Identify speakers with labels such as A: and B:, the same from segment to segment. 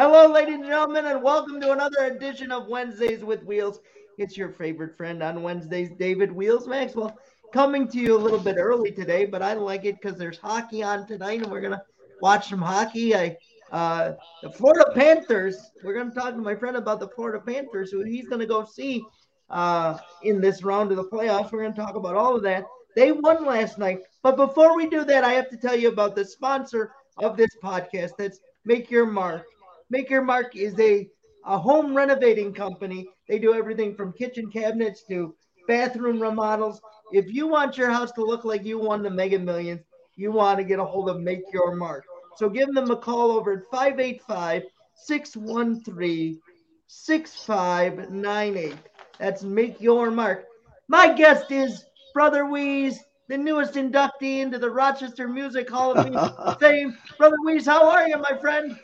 A: Hello, ladies and gentlemen, and welcome to another edition of Wednesdays with Wheels. It's your favorite friend on Wednesdays, David Wheels Maxwell, coming to you a little bit early today, but I like it because there's hockey on tonight, and we're gonna watch some hockey. I uh, the Florida Panthers. We're gonna talk to my friend about the Florida Panthers, who he's gonna go see uh, in this round of the playoffs. We're gonna talk about all of that. They won last night, but before we do that, I have to tell you about the sponsor of this podcast. That's Make Your Mark. Make Your Mark is a, a home renovating company. They do everything from kitchen cabinets to bathroom remodels. If you want your house to look like you won the Mega Millions, you want to get a hold of Make Your Mark. So give them a call over at 585 613 6598. That's Make Your Mark. My guest is Brother Wease, the newest inductee into the Rochester Music Hall of Fame. Brother Wease, how are you, my friend?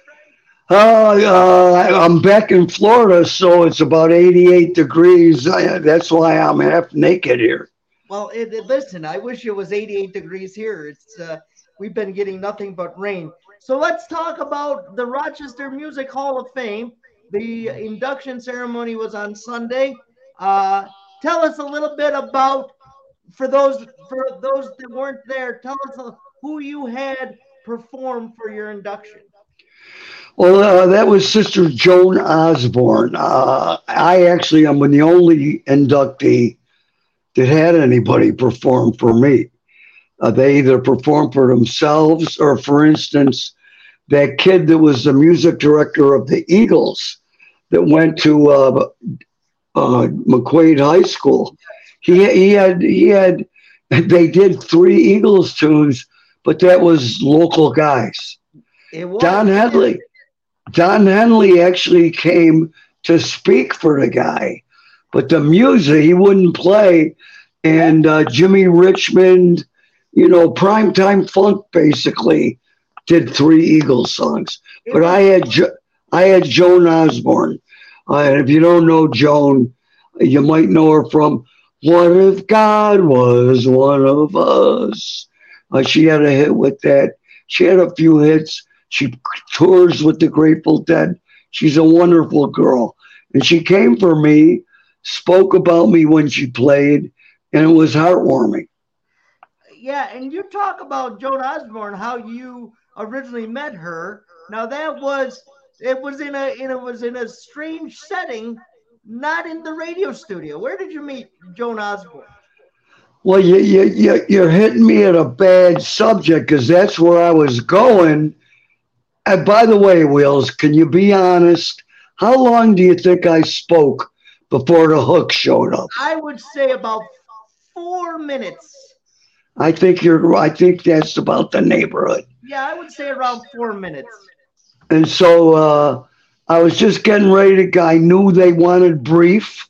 B: Uh, uh, I'm back in Florida, so it's about 88 degrees. I, that's why I'm half naked here.
A: Well, it, it, listen, I wish it was 88 degrees here. It's uh, we've been getting nothing but rain. So let's talk about the Rochester Music Hall of Fame. The induction ceremony was on Sunday. Uh, tell us a little bit about for those for those that weren't there. Tell us who you had perform for your induction.
B: Well, uh, that was Sister Joan Osborne. Uh, I actually am the only inductee that had anybody perform for me. Uh, they either perform for themselves or, for instance, that kid that was the music director of the Eagles that went to uh, uh, McQuaid High School. He, he had he had they did three Eagles tunes, but that was local guys. Don Henley. Don Henley actually came to speak for the guy, but the music he wouldn't play. And uh, Jimmy Richmond, you know, primetime funk basically did three Eagles songs. But I had jo- I had Joan Osborne. Uh, and if you don't know Joan, you might know her from What If God Was One of Us? Uh, she had a hit with that. She had a few hits. She tours with the Grateful Dead. She's a wonderful girl. And she came for me, spoke about me when she played, and it was heartwarming.
A: Yeah, and you talk about Joan Osborne, how you originally met her. Now that was it was in a in it was in a strange setting, not in the radio studio. Where did you meet Joan Osborne?
B: Well, you, you, you, you're hitting me at a bad subject because that's where I was going and by the way, Wheels, can you be honest? How long do you think I spoke before the hook showed up?
A: I would say about four minutes.
B: I think you're. I think that's about the neighborhood.
A: Yeah, I would say around four minutes.
B: And so uh, I was just getting ready to. I knew they wanted brief,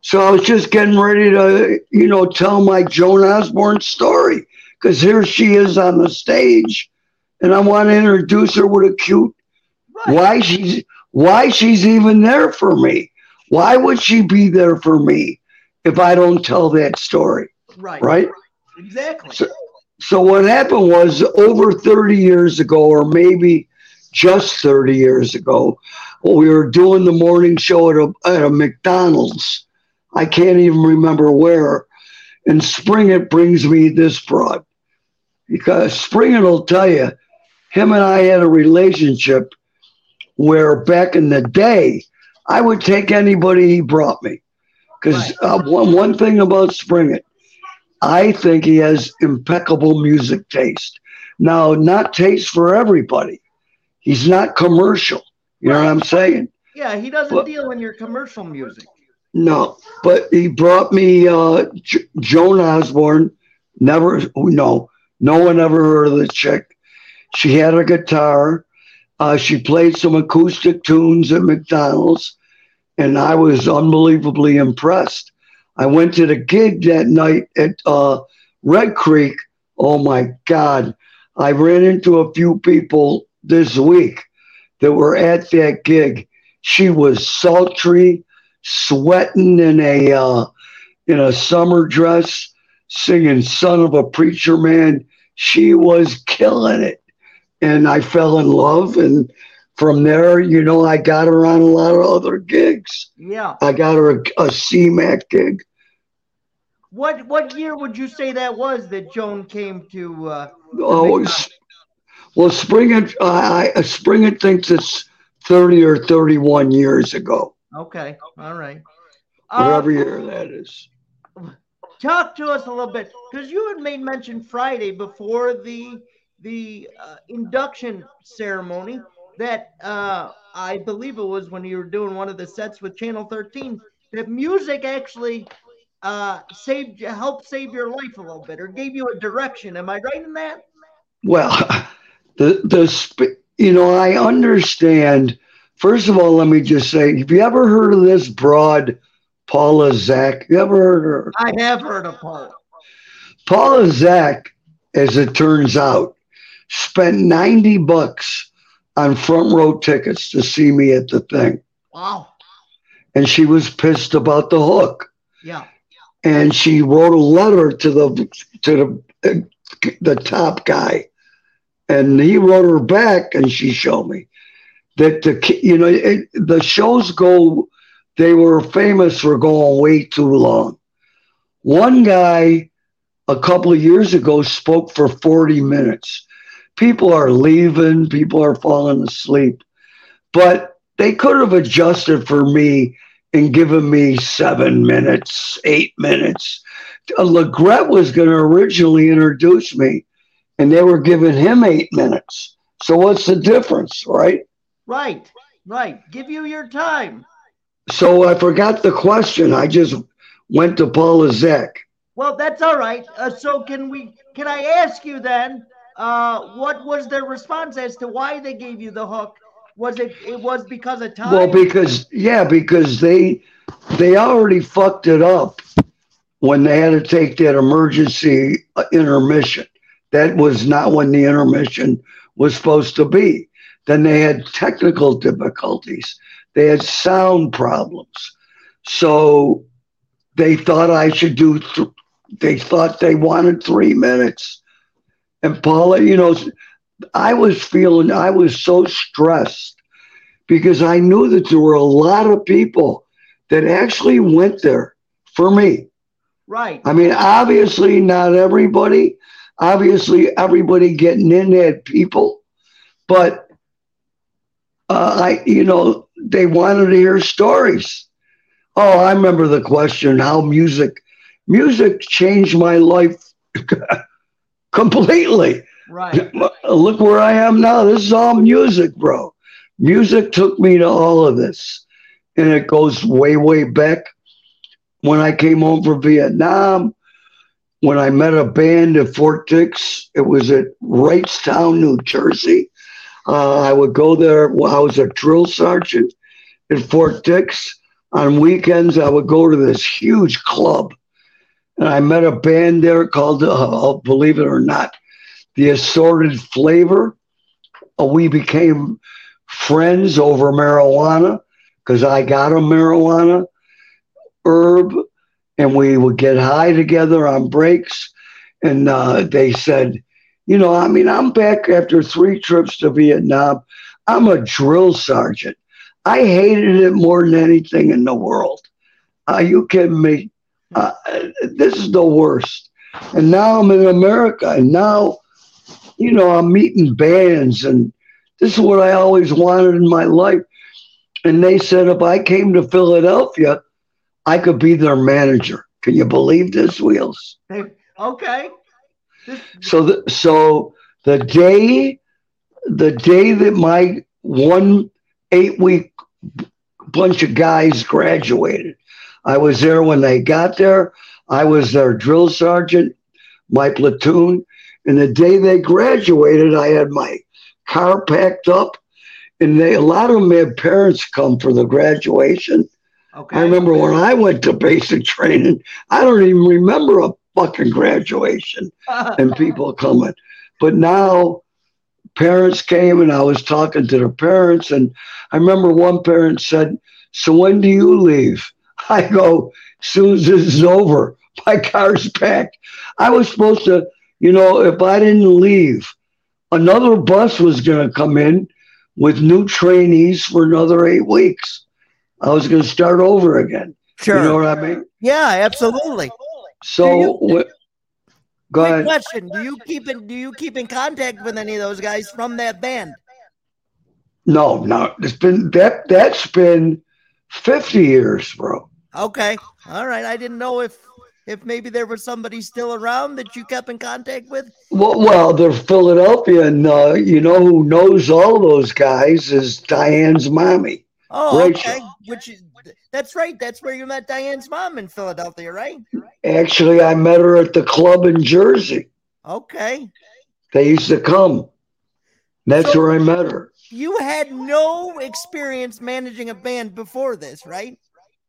B: so I was just getting ready to, you know, tell my Joan Osborne story because here she is on the stage and I want to introduce her with a cute right. why she's why she's even there for me. Why would she be there for me if I don't tell that story?
A: Right.
B: Right?
A: Exactly.
B: So, so what happened was over 30 years ago, or maybe just 30 years ago, we were doing the morning show at a, at a McDonald's. I can't even remember where. And spring, it brings me this broad because spring will tell you him and I had a relationship where back in the day, I would take anybody he brought me. Because right. uh, one, one thing about Springett, I think he has impeccable music taste. Now, not taste for everybody. He's not commercial. You right. know what I'm saying?
A: Yeah, he doesn't but, deal in your commercial music.
B: No, but he brought me uh, J- Joan Osborne. Never, no, no one ever heard of the chick. She had a guitar. Uh, she played some acoustic tunes at McDonald's, and I was unbelievably impressed. I went to the gig that night at uh, Red Creek. Oh my God. I ran into a few people this week that were at that gig. She was sultry, sweating in a uh, in a summer dress, singing "Son of a Preacher Man." She was killing it and I fell in love. And from there, you know, I got her on a lot of other gigs.
A: Yeah.
B: I got her a, a CMAC gig.
A: What what year would you say that was that Joan came to? Uh,
B: Oh, s- well, Spring, it- I, I, Spring it thinks it's 30 or 31 years ago,
A: okay, all right.
B: whatever
A: Uh,
B: year that is.
A: talk to us a little bit because you had made mention Friday before the the uh, induction ceremony that uh, I believe it was when you were doing one of the sets with Channel 13 that music actually uh, saved helped save your life a little bit or gave you a direction. Am I right in that?
B: Well, the the sp- you know I understand. First of all, let me just say, have you ever heard of this broad Paula Zach? You ever heard of her?
A: I have heard of Paul.
B: Paula Zach, as it turns out, spent ninety bucks on front row tickets to see me at the thing,
A: Wow.
B: and she was pissed about the hook.
A: Yeah.
B: and she wrote a letter to the to the the top guy, and he wrote her back, and she showed me that the you know it, the shows go they were famous for going way too long. One guy a couple of years ago spoke for 40 minutes. People are leaving, people are falling asleep, but they could have adjusted for me and given me seven minutes, eight minutes. Uh, Legret was going to originally introduce me, and they were giving him eight minutes. So what's the difference, right?
A: Right. Right. Give you your time.
B: So I forgot the question. I just went to Paula Zek.
A: Well, that's all right. Uh, so can we? Can I ask you then? Uh, what was their response as to why they gave you the hook? Was it? It was because of time.
B: Well, because yeah, because they they already fucked it up when they had to take that emergency uh, intermission. That was not when the intermission was supposed to be. Then they had technical difficulties. They had sound problems. So they thought I should do. Th- they thought they wanted three minutes. And Paula, you know, I was feeling. I was so stressed because I knew that there were a lot of people that actually went there for me.
A: right.
B: I mean, obviously, not everybody. Obviously, everybody getting in had people, but uh, I, you know, they wanted to hear stories. Oh, I remember the question: how music, music changed my life completely.
A: Right.
B: Look where I am now. This is all music, bro. Music took me to all of this. And it goes way, way back when I came home from Vietnam, when I met a band at Fort Dix. It was at Wrightstown, New Jersey. Uh, I would go there. I was a drill sergeant at Fort Dix. On weekends, I would go to this huge club. And I met a band there called, uh, believe it or not, the assorted flavor. Uh, we became friends over marijuana because I got a marijuana herb and we would get high together on breaks. And uh, they said, you know, I mean, I'm back after three trips to Vietnam. I'm a drill sergeant. I hated it more than anything in the world. Are you kidding me? Uh, this is the worst. And now I'm in America, and now you know, I'm meeting bands, and this is what I always wanted in my life. And they said if I came to Philadelphia, I could be their manager. Can you believe this, Wheels?
A: Okay.
B: So, the, so the day, the day that my one eight week bunch of guys graduated, I was there when they got there. I was their drill sergeant, my platoon. And the day they graduated, I had my car packed up, and they a lot of them had parents come for the graduation.
A: okay.
B: I remember when I went to basic training, I don't even remember a fucking graduation and people coming. But now parents came and I was talking to the parents, and I remember one parent said, So when do you leave? I go, soon as this is over, my car's packed. I was supposed to, you know, if I didn't leave, another bus was going to come in with new trainees for another eight weeks. I was going to start over again.
A: Sure.
B: You know what I mean?
A: Yeah, absolutely.
B: So,
A: Do
B: wh- go ahead.
A: question: Do you keep in Do you keep in contact with any of those guys from that band?
B: No, no, it's been that. That's been fifty years, bro.
A: Okay, all right. I didn't know if if maybe there was somebody still around that you kept in contact with.
B: Well, well, they're Philadelphia, and uh, you know who knows all those guys is Diane's mommy.
A: Oh,
B: Rachel.
A: okay. Which is that's right. That's where you met Diane's mom in Philadelphia, right?
B: Actually, I met her at the club in Jersey.
A: Okay.
B: They used to come. That's
A: So-
B: where I met her.
A: You had no experience managing a band before this, right?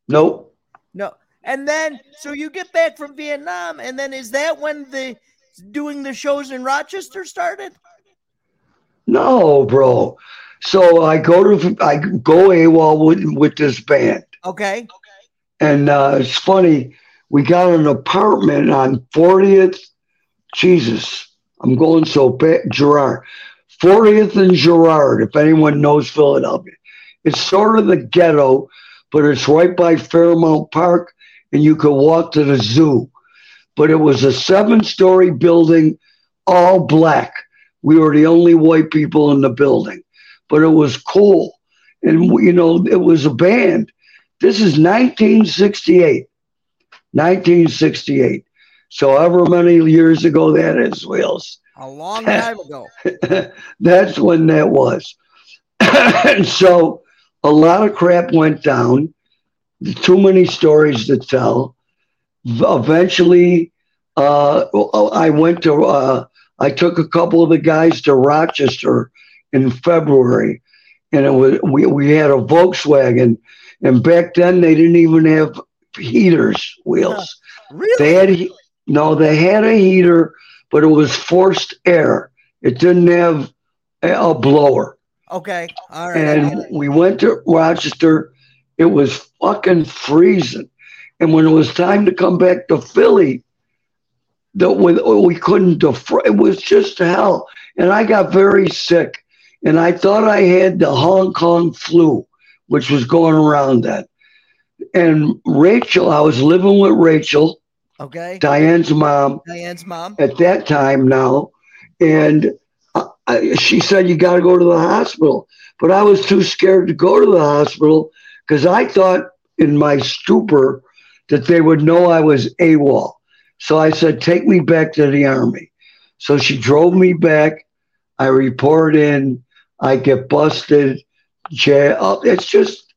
B: Nope.
A: No. And then, so you get back from Vietnam, and then is that when the doing the shows in Rochester started?
B: No, bro. So I go to I go AWOL with with this band,
A: Okay.
B: and uh, it's funny. We got an apartment on 40th. Jesus, I'm going so bad. Girard, 40th and Girard. If anyone knows Philadelphia, it's sort of the ghetto, but it's right by Fairmount Park, and you could walk to the zoo. But it was a seven-story building, all black. We were the only white people in the building, but it was cool. And, you know, it was a band. This is 1968. 1968. So, however many years ago that is, Wheels.
A: A long time ago.
B: That's when that was. and so, a lot of crap went down. Too many stories to tell. Eventually, uh, I went to, uh, I took a couple of the guys to Rochester in February, and it was we, we had a Volkswagen, and back then they didn't even have heaters wheels.
A: Really?
B: They had no, they had a heater, but it was forced air. It didn't have a, a blower.
A: Okay. All right.
B: And we went to Rochester. It was fucking freezing. And when it was time to come back to Philly, that we, we couldn't defray. It was just hell. And I got very sick. And I thought I had the Hong Kong flu, which was going around then. And Rachel, I was living with Rachel,
A: Okay.
B: Diane's mom,
A: Diane's mom.
B: at that time now, and I, she said you got to go to the hospital. But I was too scared to go to the hospital because I thought in my stupor that they would know I was AWOL. So I said, take me back to the army. So she drove me back. I report in. I get busted. Jail. Oh, it's just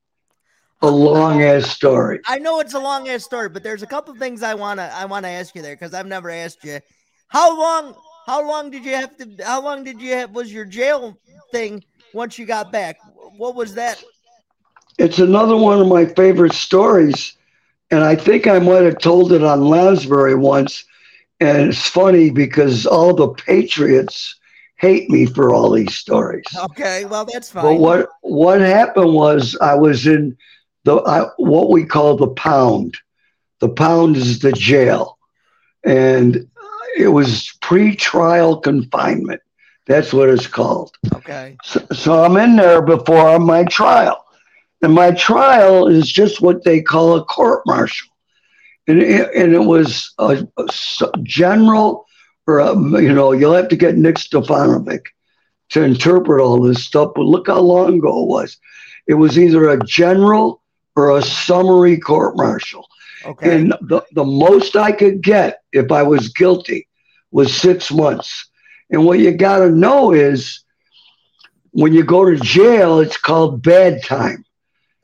B: a long ass story.
A: I know it's a long ass story, but there's a couple things I wanna I wanna ask you there because I've never asked you. How long how long did you have to how long did you have was your jail thing once you got back? What was that?
B: it's another one of my favorite stories. And I think I might have told it on Lasbury once. And it's funny because all the Patriots hate me for all these stories.
A: Okay, well that's fine.
B: But what what happened was I was in the I, what we call the pound. The pound is the jail, and it was pre-trial confinement. That's what it's called.
A: Okay.
B: So, so I'm in there before my trial. And my trial is just what they call a court martial. And it, and it was a general, or a, you know, you'll have to get Nick Stefanovic to interpret all this stuff. But look how long ago it was. It was either a general or a summary court martial.
A: Okay.
B: And the, the most I could get if I was guilty was six months. And what you got to know is when you go to jail, it's called bad time.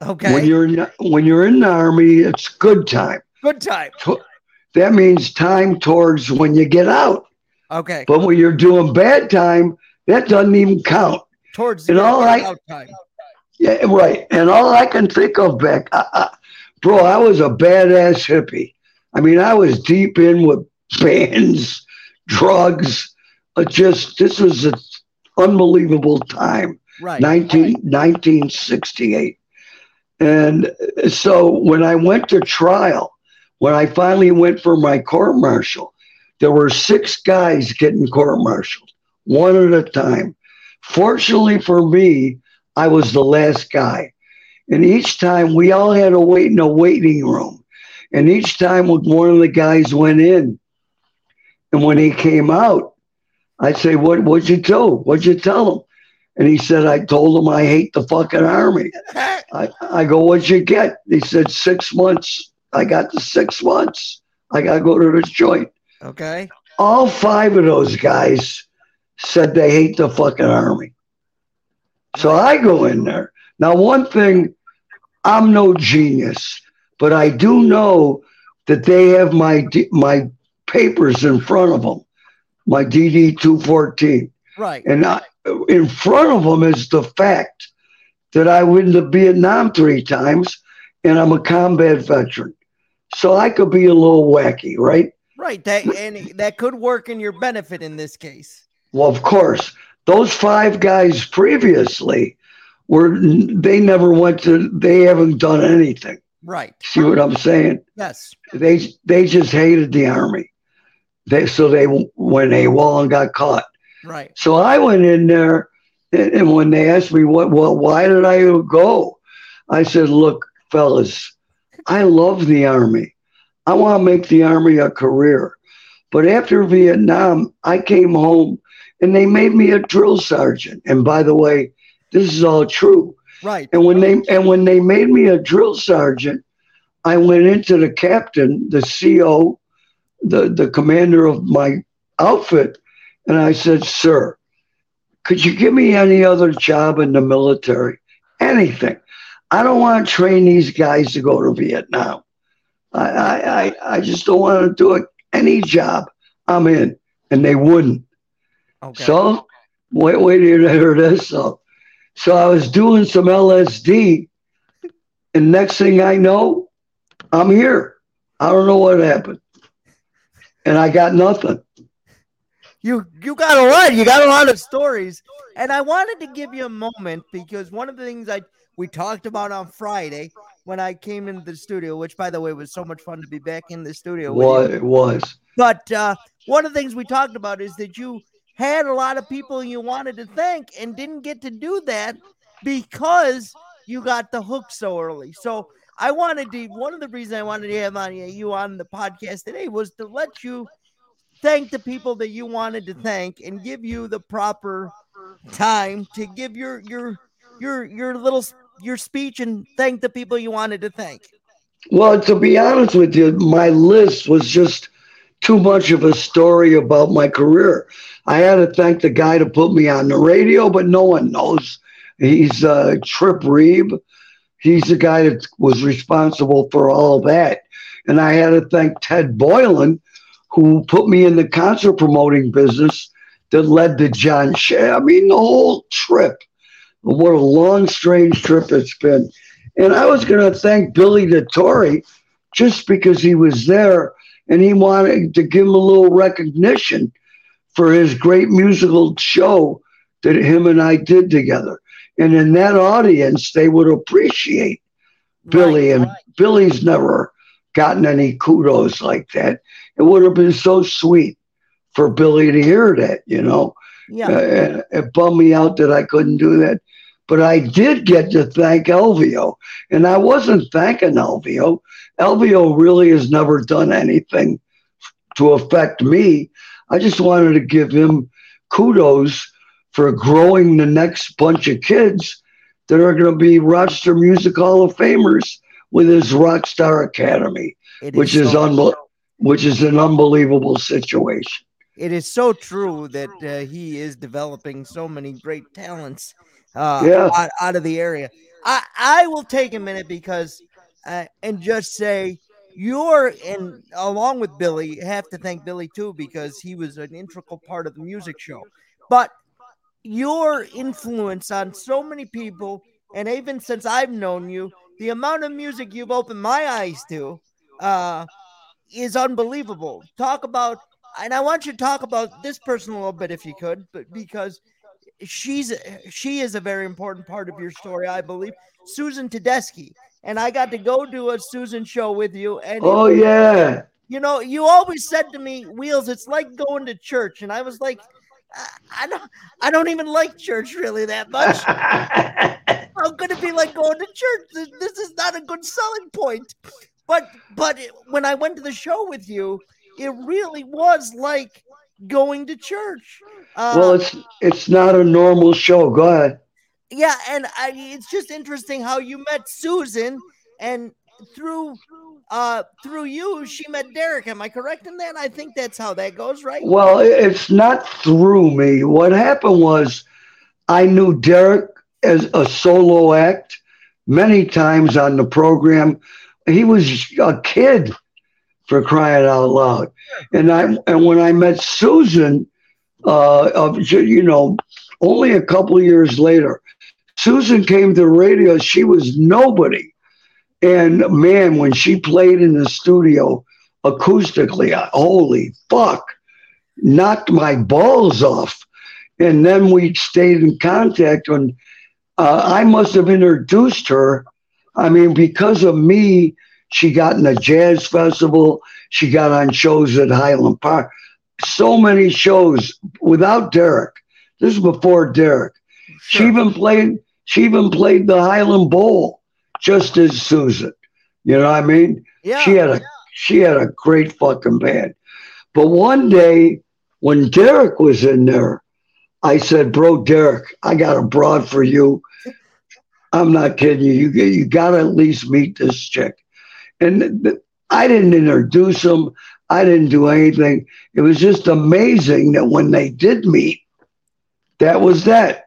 A: okay.
B: When you're in, when you're in the army, it's good time.
A: Good time.
B: That means time towards when you get out.
A: Okay.
B: But when you're doing bad time, that doesn't even count.
A: Towards
B: and all I-
A: out time.
B: Yeah, right. And all I can think of back, I, I, bro, I was a badass hippie. I mean, I was deep in with bands, drugs. Uh, just this was an unbelievable time.
A: Right.
B: 19, 1968. And so when I went to trial, when I finally went for my court martial, there were six guys getting court martialed, one at a time. Fortunately for me, I was the last guy. And each time we all had to wait in a waiting room. And each time when one of the guys went in, and when he came out, I'd say, What what'd you do? What'd you tell him? And he said, I told him I hate the fucking army. I, I go, What'd you get? He said, Six months. I got the six months. I gotta go to this joint.
A: Okay.
B: All five of those guys said they hate the fucking army. So I go in there. Now, one thing, I'm no genius, but I do know that they have my my papers in front of them, my DD 214.
A: Right.
B: And I, in front of them is the fact that I went to Vietnam three times and I'm a combat veteran. So I could be a little wacky, right?
A: Right. That and that could work in your benefit in this case.
B: Well, of course, those five guys previously were they never went to they haven't done anything.
A: Right.
B: See what I'm saying?
A: Yes.
B: They they just hated the army. They so they went AWOL and got caught.
A: Right.
B: So I went in there, and, and when they asked me what, well, why did I go? I said, look, fellas, I love the army. I want to make the army a career. But after Vietnam, I came home and they made me a drill sergeant. And by the way, this is all true.
A: Right.
B: And when they and when they made me a drill sergeant, I went into the captain, the CO, the, the commander of my outfit, and I said, Sir, could you give me any other job in the military? Anything. I don't want to train these guys to go to Vietnam. I, I, I, I just don't want to do it. Any job I'm in. And they wouldn't.
A: Okay.
B: So wait, wait to hear this. So, so I was doing some LSD, and next thing I know, I'm here. I don't know what happened, and I got nothing.
A: You you got a lot. You got a lot of stories, and I wanted to give you a moment because one of the things I we talked about on Friday when I came into the studio, which by the way was so much fun to be back in the studio.
B: What it was.
A: But uh, one of the things we talked about is that you had a lot of people you wanted to thank and didn't get to do that because you got the hook so early. So I wanted to. One of the reasons I wanted to have on you on the podcast today was to let you thank the people that you wanted to thank and give you the proper time to give your your your your little your speech and thank the people you wanted to thank.
B: Well, to be honest with you, my list was just too much of a story about my career. I had to thank the guy to put me on the radio, but no one knows. He's uh, Trip Reeb. He's the guy that was responsible for all that. And I had to thank Ted Boylan, who put me in the concert promoting business that led to John Shea. I mean, the whole trip. What a long, strange trip it's been. And I was going to thank Billy DeTore just because he was there and he wanted to give him a little recognition for his great musical show that him and I did together. And in that audience, they would appreciate Billy.
A: Right,
B: and
A: right.
B: Billy's never gotten any kudos like that. It would have been so sweet for Billy to hear that, you know.
A: Yeah.
B: Uh, it bummed me out that I couldn't do that. But I did get to thank Elvio. And I wasn't thanking Elvio. Elvio really has never done anything to affect me. I just wanted to give him kudos for growing the next bunch of kids that are going to be Rochester Music Hall of Famers with his Rockstar Academy,
A: It
B: which is
A: so-
B: unbel- which is an unbelievable situation.
A: it is so true that uh, he is developing so many great talents uh,
B: Yeah.
A: out, out of the area. I, I will take a minute because uh, and just say you're and along with Billy have to thank Billy too because he was an integral part of the music show. But your influence on so many people, and even since I've known you, the amount of music you've opened my eyes to uh, is unbelievable. Talk about and I want you to talk about this person a little bit if you could, but because she's she is a very important part of your story, I believe. Susan Tedeschi. And I got to go do a Susan show with you. And
B: Oh yeah.
A: you know, you always said to me, Wheels, it's like going to church. And I was like, I- I don't I don't even like church really that much. how could it be like going to church? This is not a good selling point. But but when I went to the show with you, it really was like going to church.
B: Uh, well, it's it's not a normal show. Go ahead.
A: Yeah, and I, it's just interesting how you met Susan, and through uh through you she met Derek. Am I correct in that? I think that's how that goes, right?
B: Well, it's not through me. What happened was I knew Derek as a solo act many times on the program. He was a kid for crying out loud. And I and when I met Susan, uh, of you know, only a couple years later, Susan came to radio. She was nobody, and man, when she played in the studio acoustically, holy fuck, knocked my balls off. And then we stayed in contact. And uh, I must have introduced her. I mean, because of me, she got in a jazz festival. She got on shows at Highland Park. So many shows without Derek. This is before Derek. Sure. She even played. She even played the Highland Bowl just as Susan. You know what I mean?
A: Yeah.
B: She had a she had a great fucking band. But one day when Derek was in there, I said, "Bro, Derek, I got a broad for you. I'm not kidding you. You you got to at least meet this chick." And I didn't introduce them. I didn't do anything. It was just amazing that when they did meet, that was that.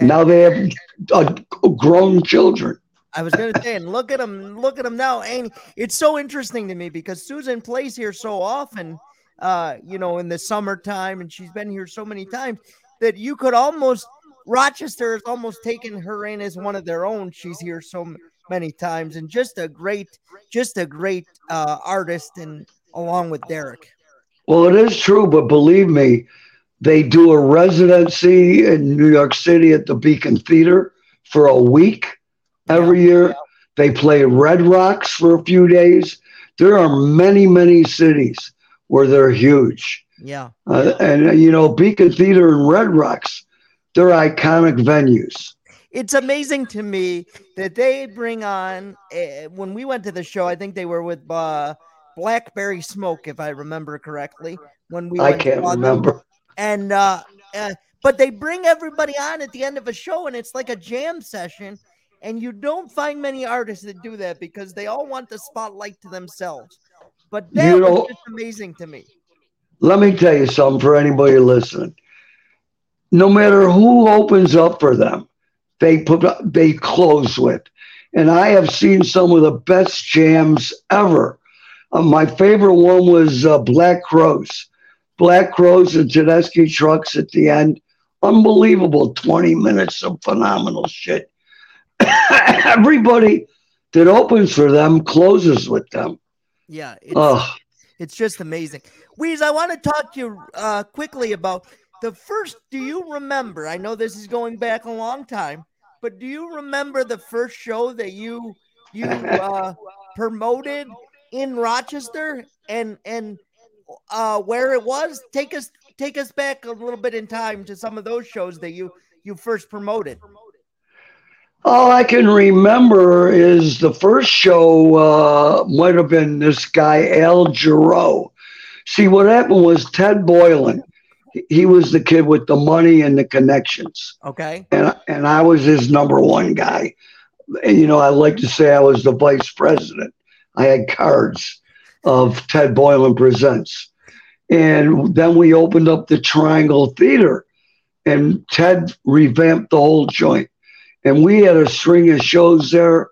B: Now they have uh, grown children.
A: I was going to say, and look at them, look at them now. And it's so interesting to me because Susan plays here so often, uh, you know, in the summertime, and she's been here so many times that you could almost Rochester has almost taken her in as one of their own. She's here so many times, and just a great, just a great uh, artist, and along with Derek.
B: Well, it is true, but believe me, they do a residency in New York City at the Beacon Theater for a week every year. They play Red Rocks for a few days. There are many, many cities where they're huge.
A: Yeah.
B: Uh, and, uh, you know, Beacon Theater and Red Rocks, they're iconic venues
A: it's amazing to me that they bring on uh, when we went to the show. I think they were with uh, Blackberry Smoke, if I remember correctly. When we
B: I can't remember. Them.
A: And uh, uh, but they bring everybody on at the end of a show, and it's like a jam session. And you don't find many artists that do that because they all want the spotlight to themselves. But that you know, was just amazing to me.
B: Let me tell you something for anybody listening. No matter who opens up for them, they put they close with. And I have seen some of the best jams ever. Uh, my favorite one was uh, Black Crowes. Black Crowes and Tedeschi Trucks at the end. Unbelievable 20 minutes of phenomenal shit. Everybody that opens for them closes with them.
A: Yeah. It's, it's just amazing. Wease, I want to talk to you uh, quickly about the first. Do you remember? I know this is going back a long time, but do you remember the first show that you you uh, promoted in Rochester and and uh, where it was? Take us take us back a little bit in time to some of those shows that you you first promoted.
B: All I can remember is the first show uh, might have been this guy Al Jarreau. See, what happened was Ted Boylan he was the kid with the money and the connections.
A: Okay.
B: And and I was his number one guy. And, you know, I like to say I was the vice president. I had cards of Ted Boylan Presents. And then we opened up the Triangle Theater and Ted revamped the whole joint. And we had a string of shows there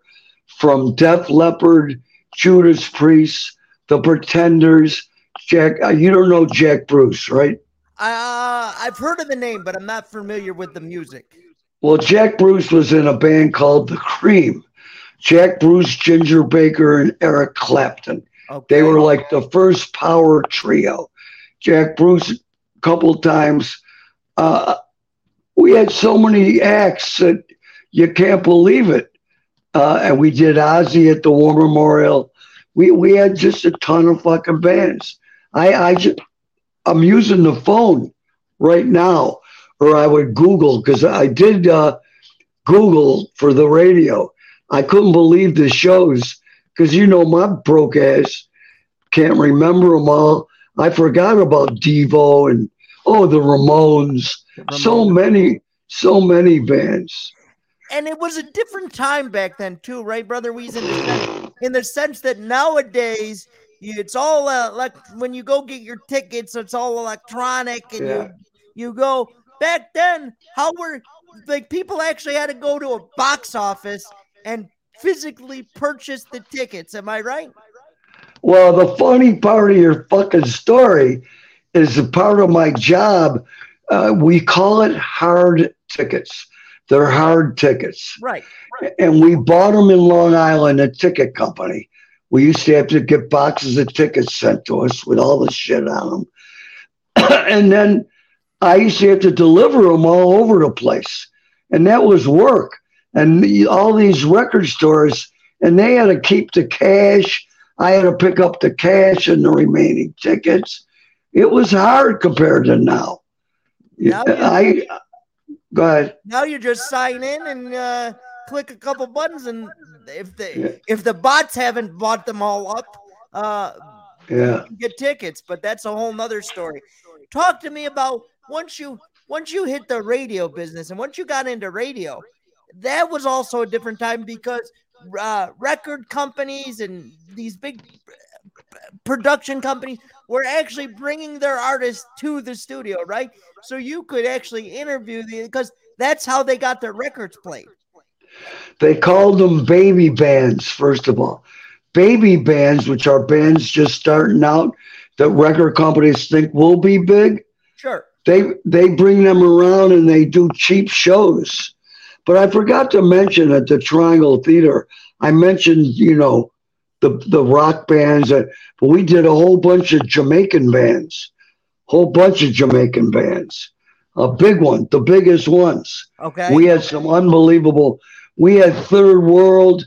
B: from Def Leppard, Judas Priest, The Pretenders, Jack. Uh, you don't know Jack Bruce, right?
A: Uh, I've heard of the name, but I'm not familiar with the music.
B: Well, Jack Bruce was in a band called The Cream. Jack Bruce, Ginger Baker, and Eric Clapton. Okay. They were like the first power trio. Jack Bruce, a couple times. Uh, we had so many acts that you can't believe it. Uh, and we did Ozzy at the War Memorial. We we had just a ton of fucking bands. I I just I'm using the phone right now, or I would Google because I did uh, Google for the radio. I couldn't believe the shows because you know my broke ass can't remember them all. I forgot about Devo and oh the Ramones. So many, so many bands.
A: And it was a different time back then too, right, brother Wease? In the sense, in the sense that nowadays it's all uh, like when you go get your tickets, it's all electronic, and
B: Yeah.
A: you you go. Back then, how were like people actually had to go to a box office and physically purchase the tickets? Am I right?
B: Well, the funny part of your fucking story is a part of my job. Uh, we call it hard tickets. They're hard tickets.
A: Right.
B: And we bought them in Long Island, a ticket company. We used to have to get boxes of tickets sent to us with all the shit on them. and then I used to have to deliver them all over the place. And that was work. And all these record stores, and they had to keep the cash. I had to pick up the cash and the remaining tickets. It was hard compared to now.
A: Now
B: I go ahead.
A: Now you just sign in and uh, click a couple buttons, and if the
B: Yeah.
A: if the bots haven't bought them all up, uh,
B: Yeah.
A: you get tickets. But that's a whole nother story. Talk to me about once you once you hit the radio business and once you got into radio, that was also a different time because uh, record companies and these big production companies were actually bringing their artists to the studio, right? So you could actually interview the because that's how they got their records played.
B: They called them baby bands, first of all. Baby bands, which are bands just starting out that record companies think will be big,
A: Sure.
B: they they bring them around and they do cheap shows. But I forgot to mention at the Triangle Theater, I mentioned, you know, the the rock bands that but we did a whole bunch of Jamaican bands. Whole bunch of Jamaican bands. A big one, the biggest ones.
A: Okay.
B: We had some unbelievable. We had Third World,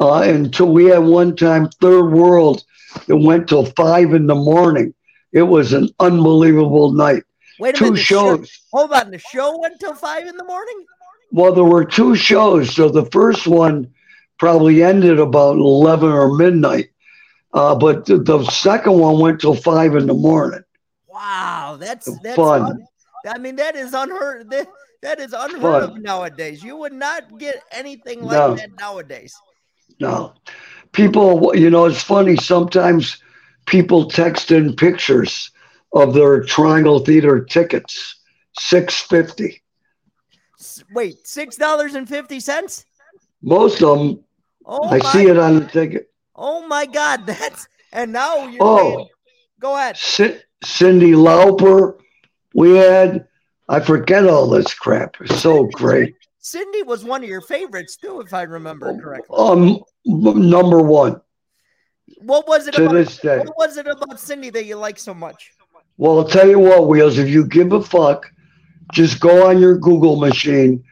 B: uh, until we had one time Third World that went till five in the morning. It was an unbelievable night.
A: Wait a
B: Two
A: minute. the show-
B: shows.
A: hold on. The show went till five in the morning.
B: Well, there were two shows. So the first one probably ended about eleven or midnight, uh, but the, the second one went till five in the morning.
A: Wow, that's that's
B: Fun.
A: un- I mean, that is unheard. That, that is unheard
B: Fun.
A: of nowadays. You would not get anything like
B: No.
A: that nowadays.
B: No, people. You know, it's funny. Sometimes people text in pictures of their Triangle Theater tickets. Six fifty.
A: Wait, six dollars and fifty cents?
B: Most of them,
A: Oh
B: I see it on the ticket.
A: Oh my God, that's and now you're.
B: Oh,
A: paying- Go ahead.
B: Ci- Cyndi Lauper, we had. I forget all this crap. It's so great.
A: Cyndi was one of your favorites too, if I remember correctly.
B: Um, number one
A: What was it
B: to
A: about?
B: this day.
A: What was it about Cyndi that you like so much?
B: Well, I'll tell you what, Wheels. If you give a fuck, just go on your Google machine,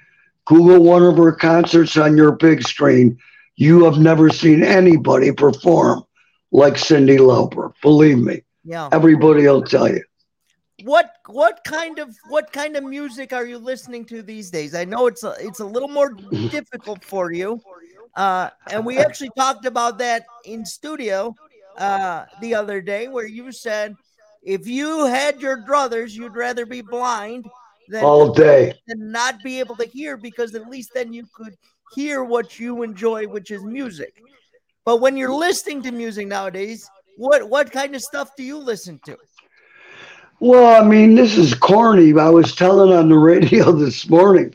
B: Google one of her concerts on your big screen. You have never seen anybody perform like Cyndi Lauper. Believe me,
A: Yeah.
B: everybody will tell you.
A: What what kind of what kind of music are you listening to these days? I know it's a it's a little more difficult for you, uh, and we actually talked about that in studio uh, the other day, where you said if you had your druthers, you'd rather be blind than,
B: All day.
A: and not be able to hear, because at least then you could hear what you enjoy, which is music. But when you're listening to music nowadays, what what kind of stuff do you listen to?
B: Well, I mean, this is corny. I was telling on the radio this morning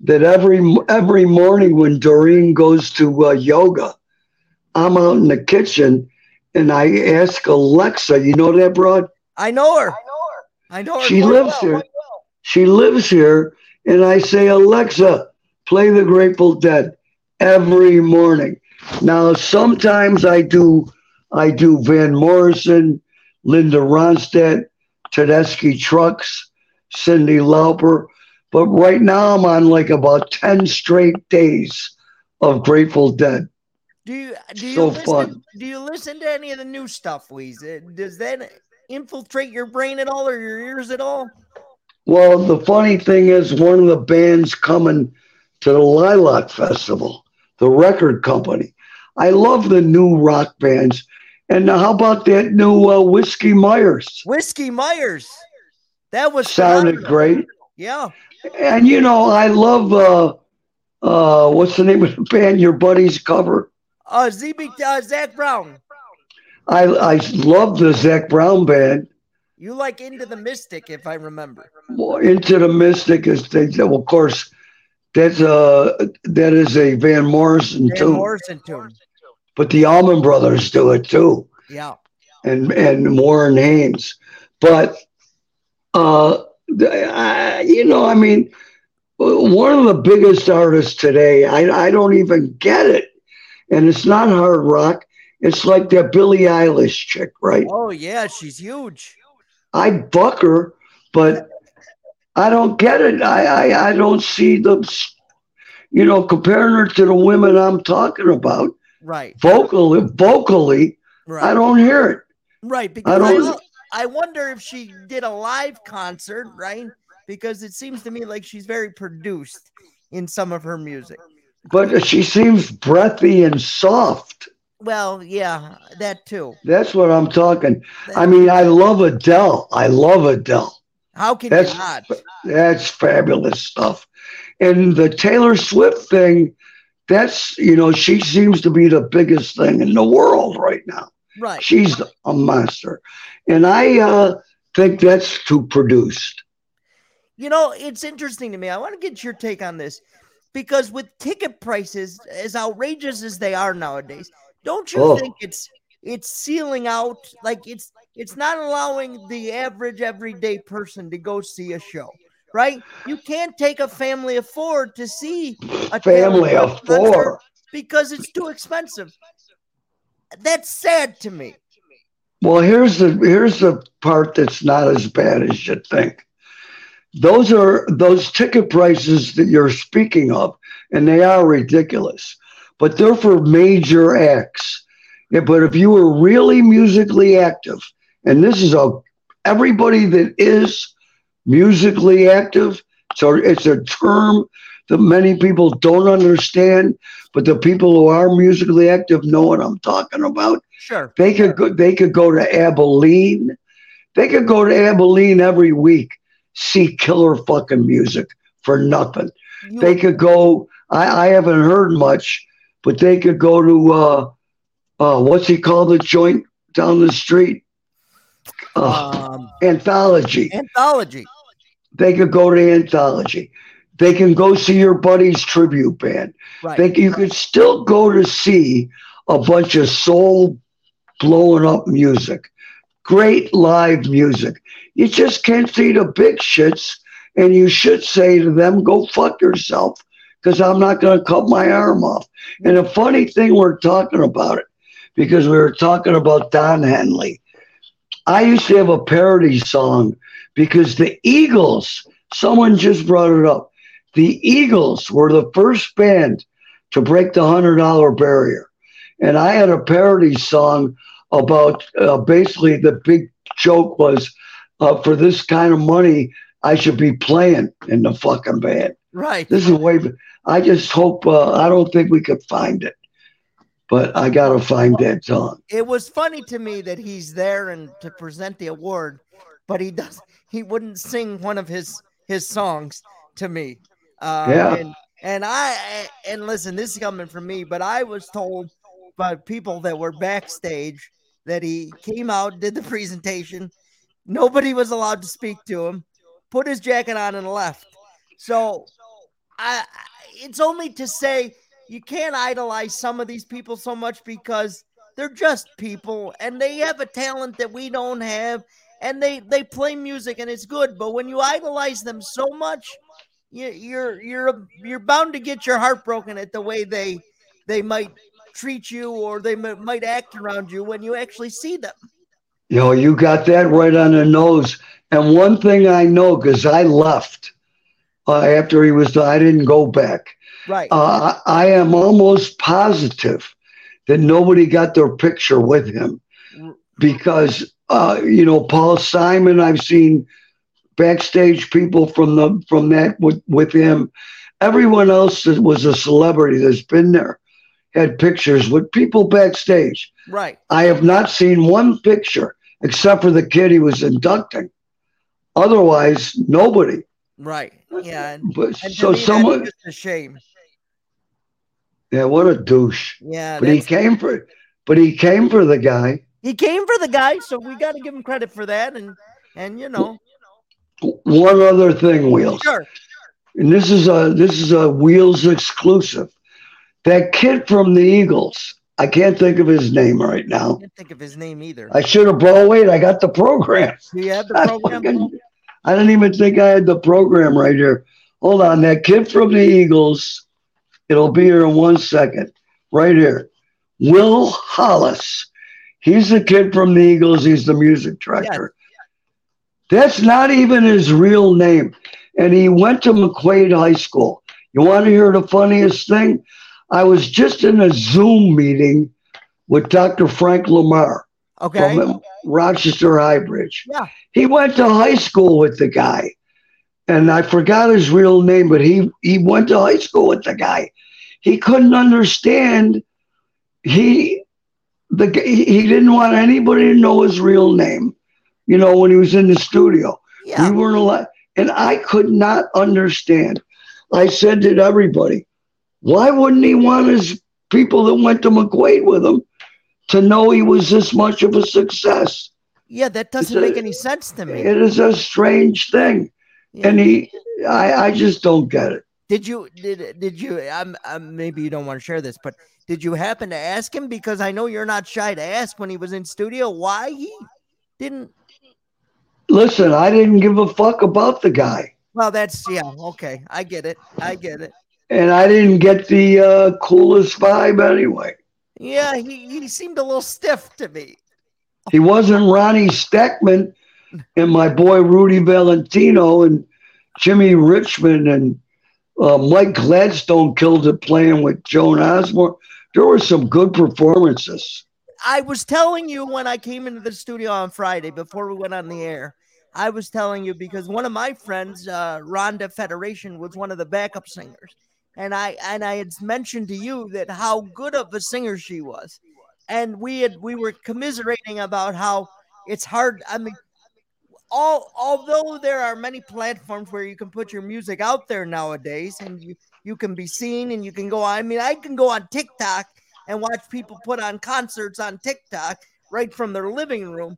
B: that every every morning when Doreen goes to uh, yoga, I'm out in the kitchen and I ask Alexa. You know that broad?
A: I know her. I know her.
B: I
A: know her.
B: She lives
A: well.
B: here. She lives here, and I say, Alexa, play the Grateful Dead every morning. Now, sometimes I do, I do Van Morrison, Linda Ronstadt, Tedeschi Trucks, Cyndi Lauper, but right now I'm on like about ten straight days of Grateful Dead.
A: Do you do you
B: So
A: listen,
B: fun.
A: do you listen to any of the new stuff, Wease? Uh, Does that infiltrate your brain at all or your ears at all?
B: Well, the funny thing is, one of the bands coming to the Lilac Festival, the record company. I love the new rock bands. And how about that new uh, Whiskey Myers?
A: Whiskey Myers. That was
B: sounded phenomenal. great.
A: Yeah.
B: And you know, I love uh uh what's the name of the band your buddies cover?
A: Uh ZB uh, Zac Brown.
B: I I love the Zac Brown band.
A: You like Into the Mystic, if I remember.
B: Well, Into the Mystic is they, well, of course that's uh that is a Van Morrison
A: Van
B: tune.
A: Morrison tune.
B: But the Allman Brothers do it too.
A: Yeah.
B: And and Warren Haynes. But uh I, you know, I mean, one of the biggest artists today, I, I don't even get it. And it's not hard rock. It's like that Billie Eilish chick, right?
A: Oh, yeah, she's huge.
B: I buck her, but I don't get it. I, I, I don't see them, you know, comparing her to the women I'm talking about.
A: Right.
B: Vocally, vocally, right. I don't hear it.
A: Right. Because I, don't, I, I wonder if she did a live concert, right? Because it seems to me like she's very produced in some of her music.
B: But she seems breathy and soft.
A: Well, yeah, that too.
B: That's what I'm talking. I mean, I love Adele. I love Adele.
A: How can
B: that's,
A: you not?
B: That's fabulous stuff. And the Taylor Swift thing, that's, you know, she seems to be the biggest thing in the world right now.
A: Right.
B: She's a monster. And I uh, think that's too produced.
A: You know, it's interesting to me. I want to get your take on this because with ticket prices as outrageous as they are nowadays, don't you oh. think it's it's sealing out like it's it's not allowing the average everyday person to go see a show, right? You can't take a family of four to see a
B: family of four
A: because it's too expensive. That's sad to me.
B: Well, here's the here's the part that's not as bad as you think. Those are those ticket prices that you're speaking of, and they are ridiculous. But they're for major acts. Yeah, but if you were really musically active, and this is a everybody that is musically active, so it's a term that many people don't understand, but the people who are musically active know what I'm talking about.
A: Sure.
B: They could go, they could go to Abilene. They could go to Abilene every week, see killer fucking music for nothing. You they could go. I, I haven't heard much, but they could go to uh, uh, what's he called the joint down the street? Um, anthology.
A: Anthology.
B: They could go to anthology. They can go see your buddy's tribute band.
A: Right.
B: They, you could still go to see a bunch of soul blowing up music, great live music. You just can't see the big shits, and you should say to them, "Go fuck yourself," because I'm not going to cut my arm off. And the funny thing, we're talking about it because we were talking about Don Henley. I used to have a parody song because the Eagles. Someone just brought it up the Eagles were the first band to break the $100 barrier. And I had a parody song about uh, basically the big joke was uh, for this kind of money, I should be playing in the fucking band.
A: Right.
B: This is way. I just hope. Uh, I don't think we could find it, but I gotta find that song.
A: It was funny to me that he's there and to present the award, but he does. He wouldn't sing one of his his songs to me.
B: Uh, yeah.
A: And, and I and listen, this is coming from me, but I was told by people that were backstage that he came out, did the presentation. Nobody was allowed to speak to him. Put his jacket on and left. So, I it's only to say you can't idolize some of these people so much because they're just people and they have a talent that we don't have and they they play music and it's good but when you idolize them so much you're you're you're bound to get your heart broken at the way they they might treat you or they might act around you when you actually see them.
B: You know, you got that right on the nose. And one thing I know because I left uh, after he was, I didn't go back.
A: Right.
B: Uh, I am almost positive that nobody got their picture with him because uh, you know Paul Simon. I've seen backstage people from the from that with, with him. Everyone else that was a celebrity that's been there had pictures with people backstage.
A: Right.
B: I have not seen one picture except for the kid he was inducting. Otherwise, nobody.
A: Right. Yeah. And,
B: But
A: and
B: so
A: that's
B: someone,
A: just a shame.
B: Yeah, what a douche.
A: Yeah.
B: But he came for, but he came for the guy.
A: he came for the guy, so we got to give him credit for that. And and you know,
B: One other thing, Wheels.
A: sure.
B: and this is a this is a Wheels exclusive. That kid from the Eagles, I can't think of his name right now.
A: I can't think of his name either.
B: I should have brought. Wait, I got the program.
A: You have the
B: I,
A: program?
B: fucking- I didn't even think I had the program right here. Hold on, that kid from the Eagles. It'll be here in one second. Right here, Will Hollis. He's the kid from the Eagles. He's the music director. That's not even his real name. And he went to McQuaid High School. You want to hear the funniest thing? I was just in a Zoom meeting with Dr. Frank Lamar
A: Okay.
B: from Rochester High Bridge.
A: Yeah.
B: He went to high school with the guy. And I forgot his real name, but he, he went to high school with the guy. He couldn't understand. He the he didn't want anybody to know his real name. You know, when he was in the studio,
A: Yeah.
B: we weren't allowed, and I could not understand. I said to everybody, why wouldn't he want his people that went to McQuaid with him to know he was this much of a success?
A: Yeah. That doesn't
B: a-
A: make any sense to me.
B: It is a strange thing,
A: Yeah.
B: and he, I, I just don't get it.
A: Did you did did you? I'm, I'm maybe you don't want to share this, but did you happen to ask him because I know you're not shy to ask when he was in studio why he didn't?
B: Listen, I didn't give a fuck about the guy,
A: Well, that's yeah. Okay, I get it. I get it.
B: and I didn't get the uh, coolest vibe anyway.
A: Yeah, he, he seemed a little stiff to me.
B: He wasn't Ronnie Steckman and my boy Rudy Valentino and Jimmy Richmond and uh, Mike Gladstone killed it playing with Joan Osborne. There were some good performances.
A: I was telling you when I came into the studio on Friday before we went on the air. I was telling you because one of my friends, uh, Rhonda Federation, was one of the backup singers, and I and I had mentioned to you that how good of a singer she was, and we had we were commiserating about how it's hard. I mean, all although there are many platforms where you can put your music out there nowadays, and you you can be seen and you can go. I mean, I can go on TikTok and watch people put on concerts on TikTok right from their living room.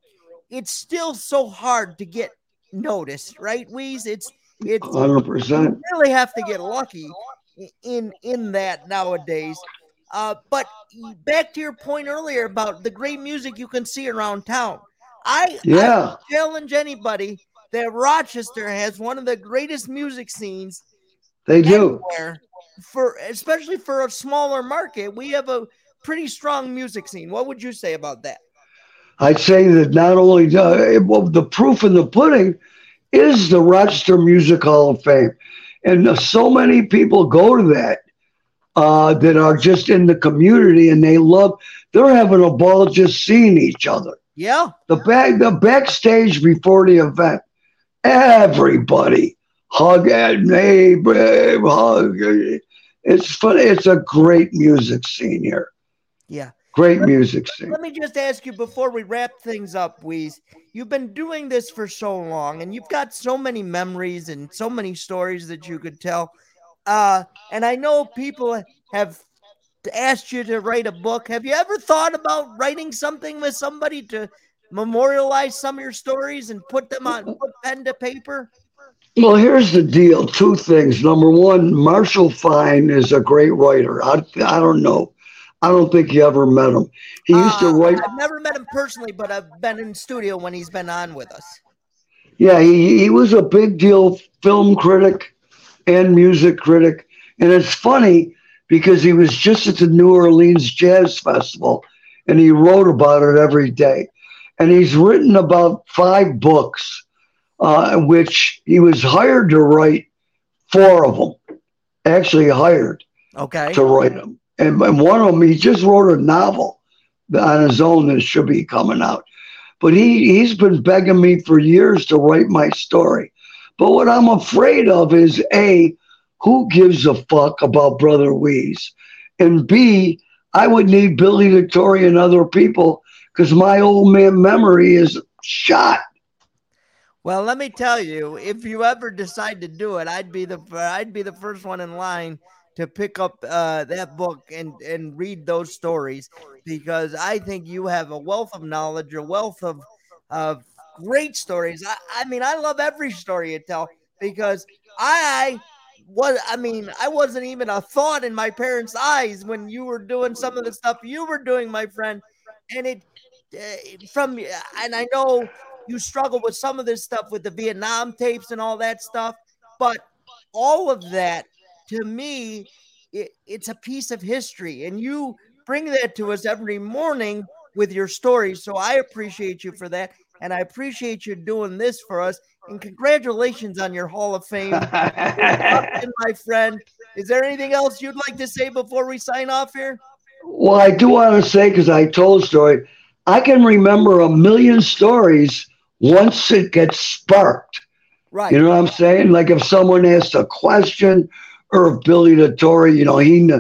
A: It's still so hard to get noticed, right, Wease? It's it's
B: 100%.
A: you really have to get lucky in in that nowadays. Uh, but back to your point earlier about the great music you can see around town. I, I challenge anybody that Rochester has one of the greatest music scenes
B: They do.
A: for especially for a smaller market. We have a pretty strong music scene. What would you say about that?
B: I'd say that not only uh, well, the proof in the pudding is the Rochester Music Hall of Fame, and so many people go to that uh, that are just in the community and they love. They're having a ball just seeing each other.
A: Yeah,
B: The back, the backstage before the event, everybody hug hey, babe, hug. It's fun. It's a great music scene here.
A: yeah.
B: Great music scene.
A: Let me just ask you before we wrap things up, Wease. You've been doing this for so long, and you've got so many memories and so many stories that you could tell. Uh, and I know people have asked you to write a book. Have you ever thought about writing something with somebody to memorialize some of your stories and put them on put pen to paper?
B: Well, here's the deal. Two things. Number one, Marshall Fine is a great writer. I, I don't know. I don't think you ever met him. He used to
A: Uh,
B: write.
A: I've never met him personally, but I've been in studio when he's been on with us.
B: Yeah, he, he was a big deal film critic and music critic. And it's funny because he was just at the New Orleans Jazz Festival and he wrote about it every day. And he's written about five books, uh, which he was hired to write four of them, actually hired
A: Okay.
B: to write them. And, and one of them, he just wrote a novel on his own that should be coming out. But he, he's been begging me for years to write my story. But what I'm afraid of is A, who gives a fuck about Brother Wease? And B, I would need Billy Victoria and other people because my old man memory is shot.
A: Well, let me tell you, if you ever decide to do it, I'd be the I'd be the first one in line to pick up uh, that book and and read those stories because I think you have a wealth of knowledge, a wealth of of great stories. I, I mean, I love every story you tell because I was I mean, I wasn't even a thought in my parents' eyes when you were doing some of the stuff you were doing, my friend. And it uh, from and I know you struggle with some of this stuff with the Vietnam tapes and all that stuff, but all of that to me, it, it's a piece of history, and you bring that to us every morning with your stories. So I appreciate you for that, and I appreciate you doing this for us. And congratulations on your Hall of Fame, my friend. Is there anything else you'd like to say before we sign off here?
B: Well, I do want to say because I told a story. I can remember a million stories once it gets sparked.
A: Right.
B: You know what I'm saying? Like if someone asked a question or if Billy the you know, he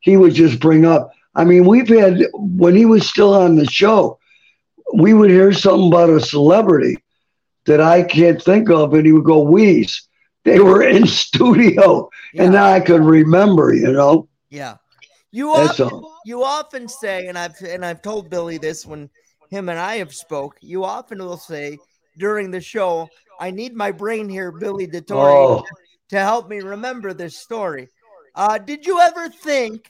B: he would just bring up. I mean, we've had when he was still on the show, we would hear something about a celebrity that I can't think of, and he would go, "Wease." They were in studio, yeah. and now I could remember. You know.
A: Yeah. You often, you often say, and I've and I've told Billy this when him and I have spoke. You often will say during the show, "I need my brain here, Billy DeTore, oh. to help me remember this story." Uh, did you ever think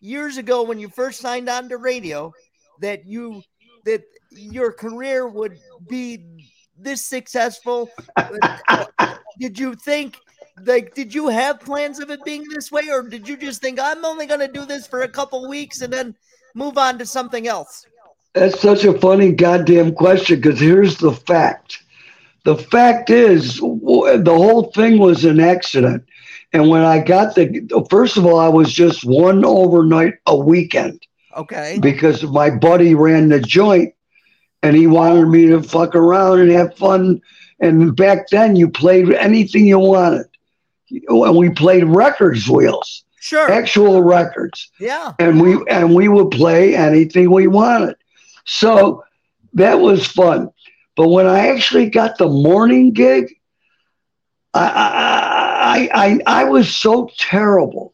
A: years ago when you first signed on to radio that you that your career would be this successful? Uh, did you think like did you have plans of it being this way or did you just think I'm only going to do this for a couple weeks and then move on to something else?
B: That's such a funny goddamn question because here's the fact. The fact is, the whole thing was an accident. And when I got the, first of all, I was just one overnight a weekend.
A: Okay.
B: Because my buddy ran the joint and he wanted me to fuck around and have fun. And back then, you played anything you wanted. And we played records wheels.
A: Sure.
B: Actual records.
A: Yeah.
B: And we and we would play anything we wanted. So that was fun. But when I actually got the morning gig, I, I, I, I was so terrible,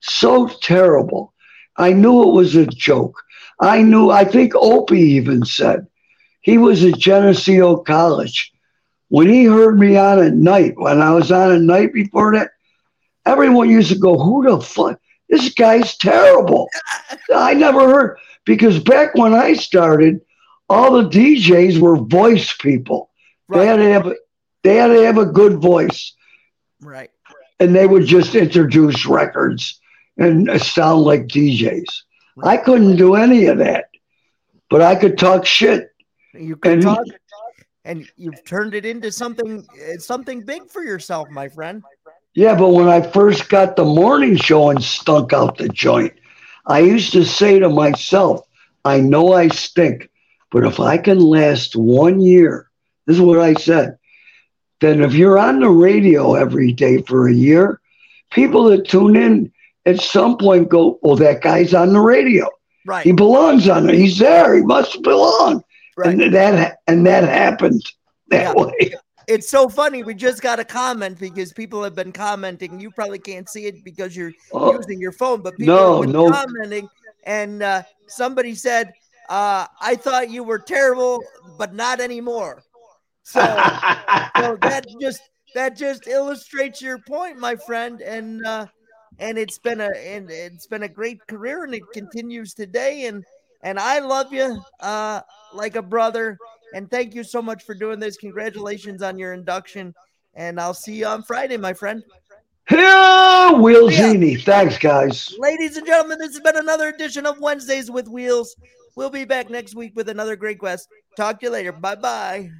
B: so terrible. I knew it was a joke. I knew, I think Opie even said, he was at Geneseo College. When he heard me on at night, when I was on at night before that, everyone used to go, Who the fuck? This guy's terrible. I never heard because back when I started, all the DJs were voice people. Right. They had to have a, they had to have a good voice.
A: Right.
B: And they would just introduce records and sound like DJs. Right. I couldn't do any of that, but I could talk shit.
A: You could and, talk, and you've turned it into something eh, something big for yourself, my friend.
B: Yeah, but when I first got the morning show and stunk out the joint, I used to say to myself, I know I stink, but if I can last one year, this is what I said, then if you're on the radio every day for a year, people that tune in at some point go, well, that guy's on the radio.
A: Right.
B: He belongs on it. He's there. He must belong. Right. And that and that happened that yeah. way.
A: It's so funny. We just got a comment because people have been commenting. You probably can't see it because you're oh, using your phone, but people no, have been no. commenting. And uh, somebody said, uh, "I thought you were terrible, but not anymore." So, so that just that just illustrates your point, my friend. And uh, and it's been a and it's been a great career, and it continues today. And and I love you uh, like a brother. And thank you so much for doing this. Congratulations on your induction. And I'll see you on Friday, my friend.
B: Yeah, Will Genie. Thanks, guys.
A: Ladies and gentlemen, this has been another edition of Wednesdays with Wheels. We'll be back next week with another great quest. Talk to you later. Bye bye.